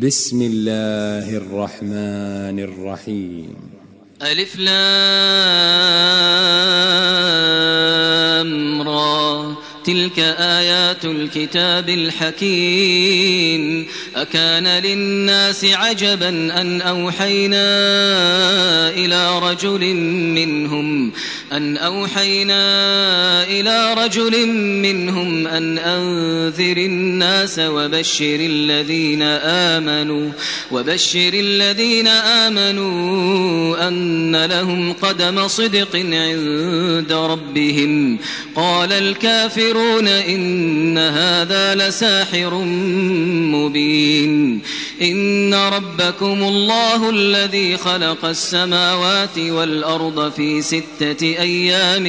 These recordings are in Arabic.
بسم الله الرحمن الرحيم. ألف لام را. تلك آيات الكتاب الحكيم. أكان للناس عجبا أن أوحينا إلى رجل منهم أن أوحينا إلى رجل منهم أن أنذر الناس وبشر الذين آمنوا وبشر الذين آمنوا أن لهم قدم صدق عند ربهم. قال الكافرون إن هذا لساحر مبين. إن ربكم الله الذي خلق السماوات والأرض في ستة أيام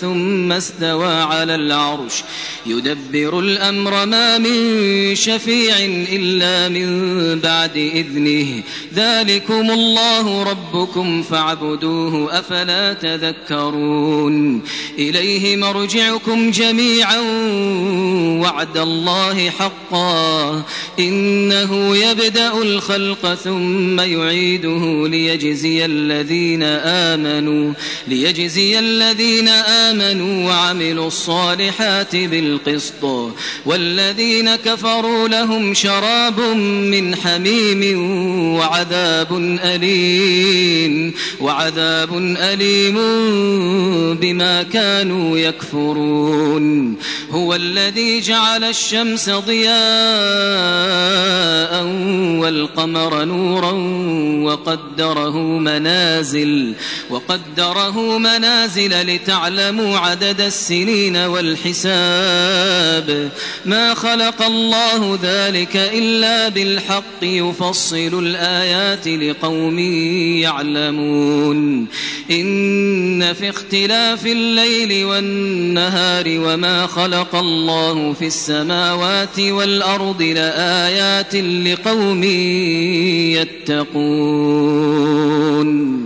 ثم استوى على العرش. يدبر الأمر ما من شفيع إلا من بعد إذنه. ذلكم الله ربكم فاعبدوه أفلا تذكرون. إليه مرجعكم جميعا. وعد الله حقا. إنه يبدأ الخلق ثم يعيده ليجزي الذين آمنوا ليجزي الذين آمنوا وعملوا الصالحات بالقسط. والذين كفروا لهم شراب من حميم وعذاب أليم وعذاب أليم بما كانوا يكفرون. هو الذي جعل الشمس ضياء والقمر نورا وقدره منازل وقدره منازل لتعلموا عدد السنين والحساب. ما خلق الله ذلك إلا بالحق يفصل الآيات لقوم يعلمون. إن في اختلاف الليل والنهار وما خلق الله في السماوات والأرض لآيات لقوم يتقون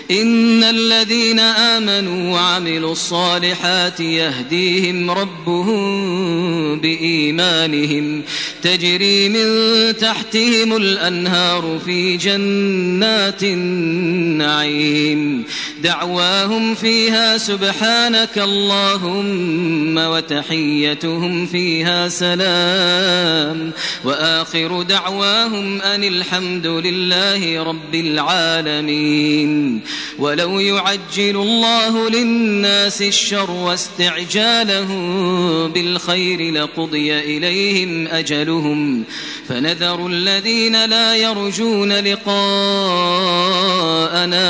إن الذين آمنوا وعملوا الصالحات يهديهم ربهم بإيمانهم. تجري من تحتهم الأنهار في جنات النعيم. دعواهم فيها سبحانك اللهم وتحيتهم فيها سلام. وآخر دعواهم أن الحمد لله رب العالمين. ولو يعجل الله للناس الشر واستعجالهم بالخير لقضي إليهم أجلهم فنذر الذين لا يرجون لقاءنا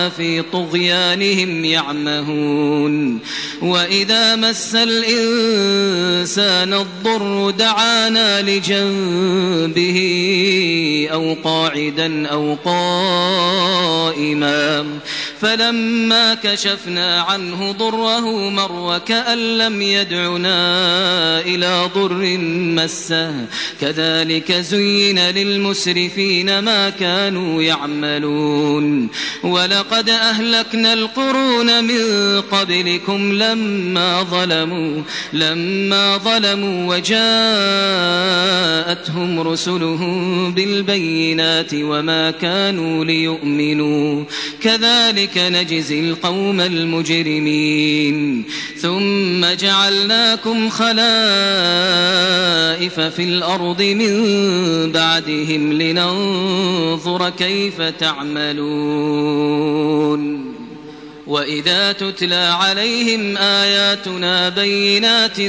في طغيانهم يعمهون وإذا مس الإنسان الضر دعانا لجنبه أو قاعدا أو قائما فلما كشفنا عنه ضره مر وكأن لم يدعنا إلى ضر مسه. كذلك زين للمسرفين ما كانوا يعملون. ولقد أهلكنا القرون من قبلكم لما ظلموا لما ظلموا وجاءتهم رسلهم بالبينات وما كانوا ليؤمنوا. كذلك نجزي القوم المجرمين. ثم جعلناكم خلائف في الأرض من بعدهم لننظر كيف تعملون. وإذا تتلى عليهم آياتنا بينات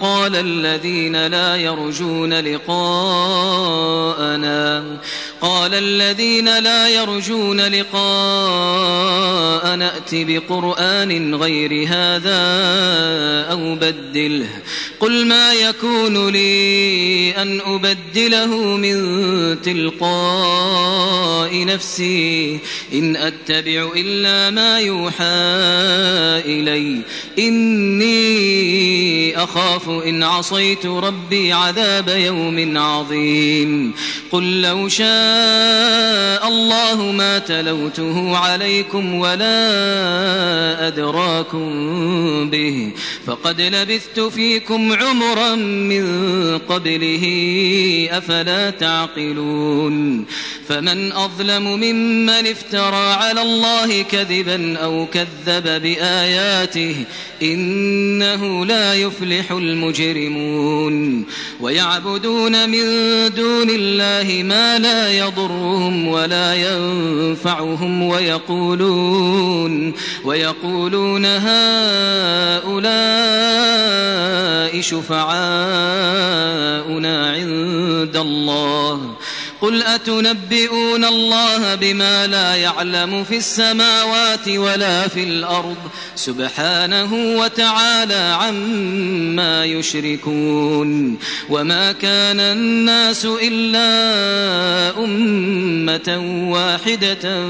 قال الذين لا يرجون لقاءنا قال الذين لا يرجون لقاء نأت بقرآن غير هذا أو بدله. قل ما يكون لي أن أبدله من تلقاء نفسي. إن أتبع إلا ما يوحى إلي. إني أخاف إن عصيت ربي عذاب يوم عظيم. قل لو شاء الله ما تلوته عليكم ولا أدراكم به فقد لبثت فيكم عمرا من قبله أفلا تعقلون؟ فمن أظلم ممن افترى على الله كذبا أو كذب بآياته إنه لا يفلح المجرمون. ويعبدون من دون الله ما لا يضرهم ولا ينفعهم ويقولون ويقولون هؤلاء شفعاؤنا عند الله. قل أتنبئون الله بما لا يعلم في السماوات ولا في الأرض سبحانه وتعالى عما يشركون وما كان الناس إلا أمة واحدة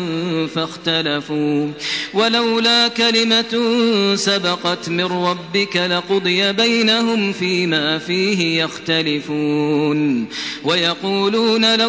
فاختلفوا ولولا كلمة سبقت من ربك لقضي بينهم فيما فيه يختلفون ويقولون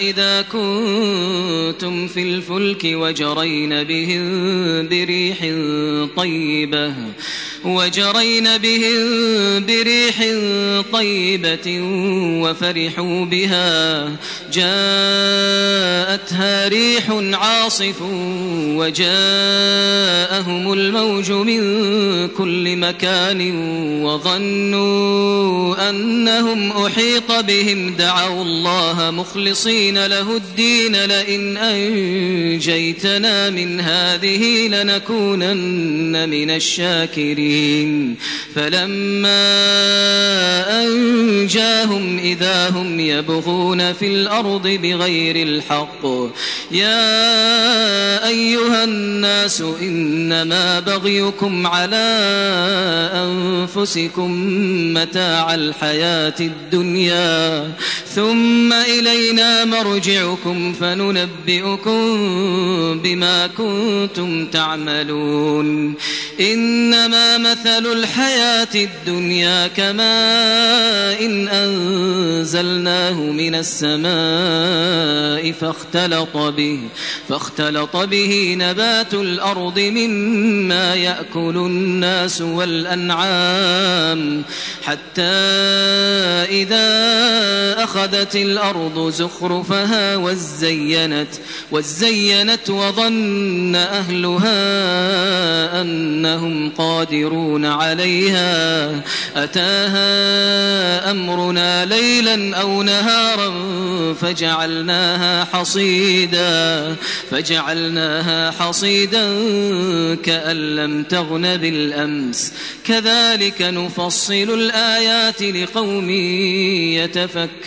إذا كنتم في الفلك وجرين بهم بريح طيبة وجرين بهم بريح طيبة وفرحوا بها. جاءتها ريح عاصف وجاءهم الموج من كل مكان وظنوا أنهم أحيط بهم. دعوا الله مخلصين له الدين. لئن أنجيتنا من هذه لنكونن من الشاكرين. فلما أنجاهم إذا هم يبغون في الأرض بغير الحق يا أيها الناس إنما بغيكم على أنفسكم متاع الحياة الدنيا. ثم إلينا مرجعكم فننبئكم بما كنتم تعملون. إنما مثل الحياة الدنيا كماء إن أنزلناه من السماء فاختلط به فاختلط به نبات الأرض مما يأكل الناس والأنعام. حتى إذا أخذت الأرض زخرفها وزينت وزينت وظن أهلها أنهم قادرون. عليها. أتاها أمرنا ليلا أو نهارا فجعلناها حصيدا فجعلناها حصيدا كأن لم تغن بالأمس. كذلك نفصل الآيات لقوم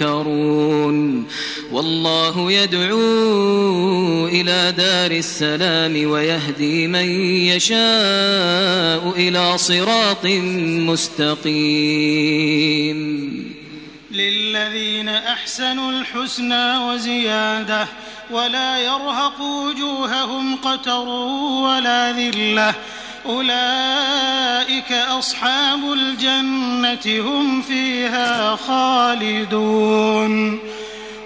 يتفكرون. والله يدعو إلى دار السلام ويهدي من يشاء إلى صراط مستقيم. للذين أحسنوا الحسنى وزيادة ولا يرهق وجوههم قتر ولا ذلة. أولئك أصحاب الجنة هم فيها خالدون.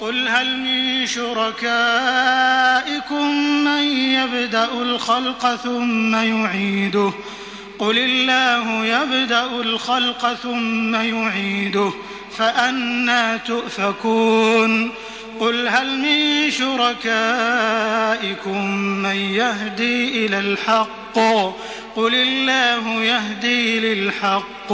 قل هل من شركائكم من يبدأ الخلق ثم يعيده؟ قل الله يبدأ الخلق ثم يعيده فأنا تؤفكون. قل هل من شركائكم من يهدي إلى الحق؟ قل الله يهدي للحق.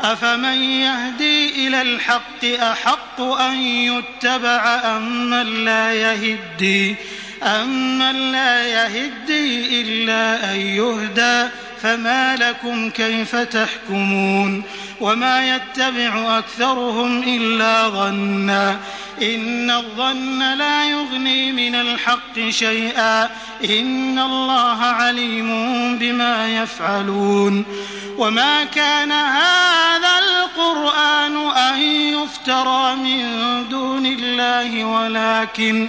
أفمن يهدي إلى الحق أحق أن يتبع أم لا يهدي؟ أم من لا يهدي إلا أن يهدى؟ فما لكم كيف تحكمون؟ وما يتبع أكثرهم إلا ظنا إن الظن لا يغني من الحق شيئا. إن الله عليم بما يفعلون. وما كان هذا القرآن أن يفترى من دون الله ولكن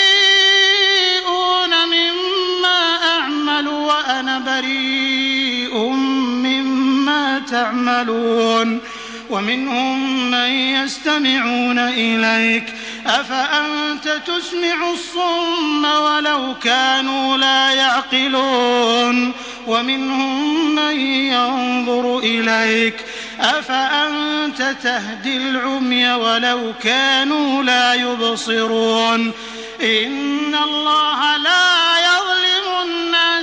أعمل وأنا بريء مما تعملون ومنهم من يستمعون إليك أفأنت تسمع الصم ولو كانوا لا يعقلون ومنهم من ينظر إليك أفأنت تهدي العمي ولو كانوا لا يبصرون إن الله لا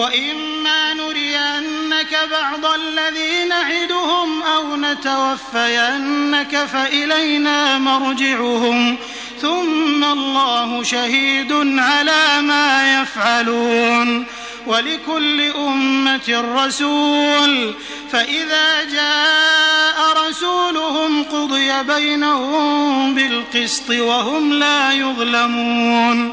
وإما نرينك بعض الذي نعدهم أو نتوفينك فإلينا مرجعهم ثم الله شهيد على ما يفعلون ولكل أمة رسول فإذا جاء رسولهم قضي بينهم بالقسط وهم لا يظلمون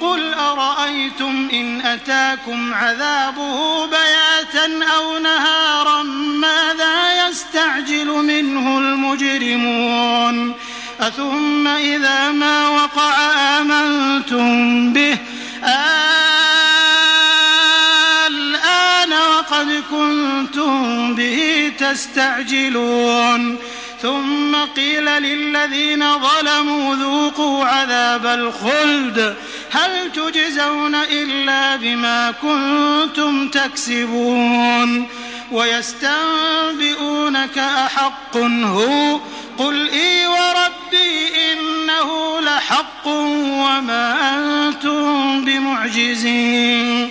قل أرأيتم إن أتاكم عذابه بياتا أو نهارا ماذا يستعجل منه المجرمون أثم إذا ما وقع آمنتم به الآن وقد كنتم به تستعجلون ثم قيل للذين ظلموا ذوقوا عذاب الخلد هل تجزون إلا بما كنتم تكسبون ويستنبئونك أحق هو قل إي وربي إنه لحق وما أنتم بمعجزين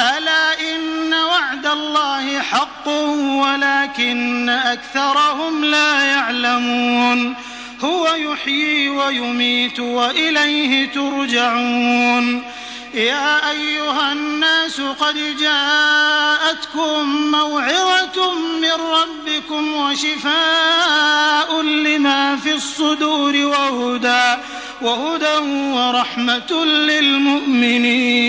ألا إن وعد الله حق ولكن أكثرهم لا يعلمون هو يحيي ويميت وإليه ترجعون يا أيها الناس قد جاءتكم موعظة من ربكم وشفاء لما في الصدور وهدى وهدى ورحمة للمؤمنين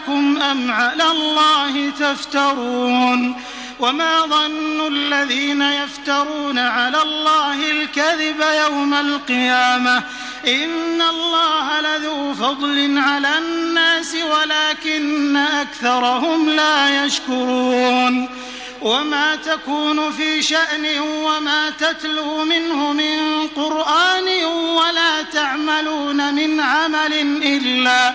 لكم أم على الله تفترون وما ظن الذين يفترون على الله الكذب يوم القيامة إن الله لذو فضل على الناس ولكن أكثرهم لا يشكرون وما تكون في شأن وما تتلو منه من قرآن ولا تعملون من عمل إلا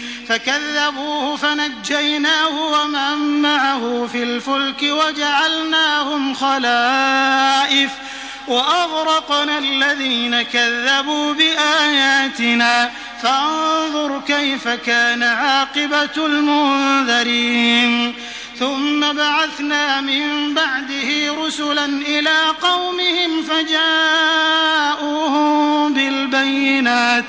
فكذبوه فنجيناه ومن معه في الفلك وجعلناهم خلائف وأغرقنا الذين كذبوا بآياتنا. فانظر كيف كان عاقبة المنذرين. ثم بعثنا من بعده رسلا إلى قومهم فجاءوهم بالبينات.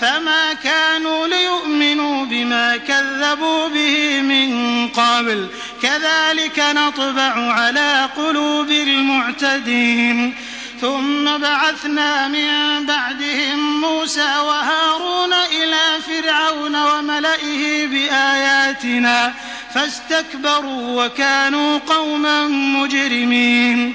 فما كانوا ليؤمنوا بما كذبوا به من قبل. كذلك نطبع على قلوب المعتدين. ثم بعثنا من بعدهم موسى وهارون إلى فرعون وملئه بآياتنا فاستكبروا وكانوا قوما مجرمين.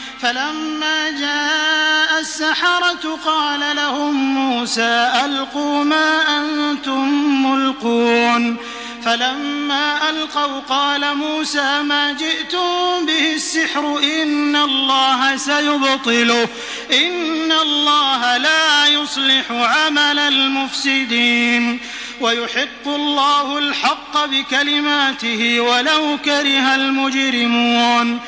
فلما جاء السحرة قال لهم موسى ألقوا ما أنتم ملقون. فلما ألقوا قال موسى ما جئتم به السحر إن الله سيبطله إن الله لا يصلح عمل المفسدين. ويحق الله الحق بكلماته ولو كره المجرمون.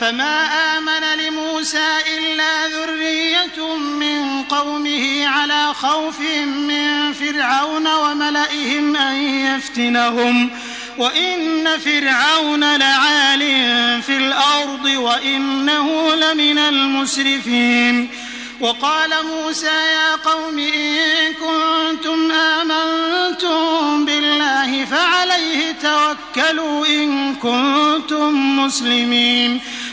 فما آمن لموسى إلا ذرية من قومه على خوف من فرعون وملئهم أن يفتنهم. وإن فرعون لعال في الأرض وإنه لمن المسرفين. وقال موسى يا قوم إن كنتم آمنتم بالله فعليه توكلوا إن كنتم مسلمين.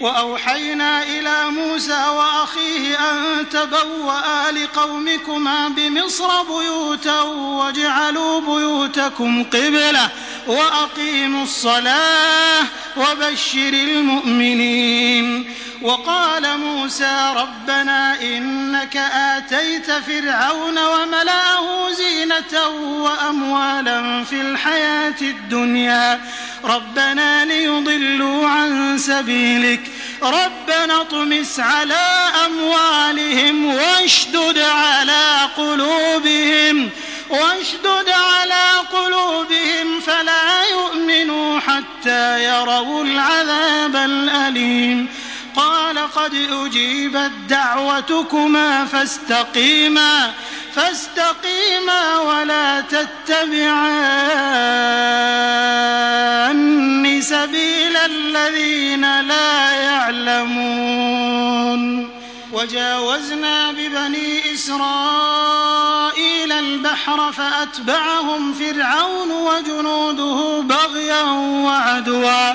وأوحينا إلى موسى وأخيه أن تبوأ لقومكما بمصر بيوتا واجعلوا بيوتكم قبلة وأقيموا الصلاة وبشر المؤمنين. وقال موسى ربنا إنك آتيت فرعون وملأه زينة وأموالا في الحياة الدنيا. ربنا ليضلوا عن سبيلك ربنا اطمس على أموالهم واشدد على قلوبهم واشدد على قلوبهم فلا يؤمنوا حتى يروا العذاب الأليم. قال قد أجيبت دعوتكما فاستقيما. فاستقيما ولا تتبعان سبيل الذين لا يعلمون. وجاوزنا ببني إسرائيل البحر فأتبعهم فرعون وجنوده بغيا وعدوا.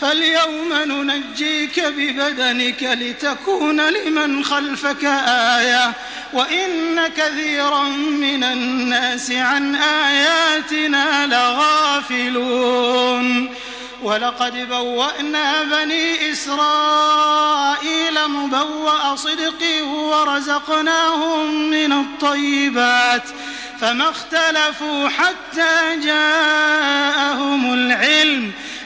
فاليوم ننجيك ببدنك لتكون لمن خلفك آية وإن كثيرا من الناس عن آياتنا لغافلون. ولقد بوأنا بني إسرائيل مبوأ صدق ورزقناهم من الطيبات فما اختلفوا حتى جاءهم العلم.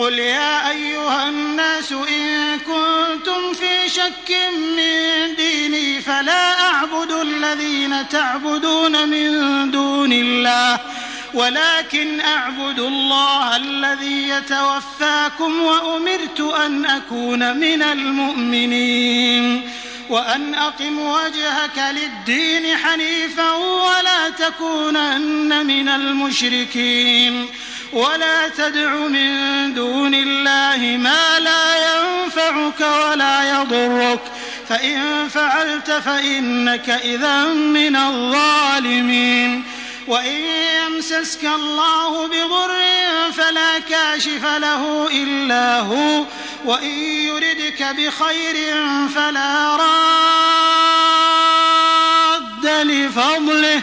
قل يا أيها الناس إن كنتم في شك من ديني فلا أعبد الذين تعبدون من دون الله ولكن أعبد الله الذي يتوفاكم وأمرت أن أكون من المؤمنين وأن أقم وجهك للدين حنيفا ولا تكونن من المشركين. ولا تدع من دون الله ما لا ينفعك ولا يضرك. فإن فعلت فإنك إذا من الظالمين. وإن يمسسك الله بضر فلا كاشف له إلا هو. وإن يردك بخير فلا راد لفضله.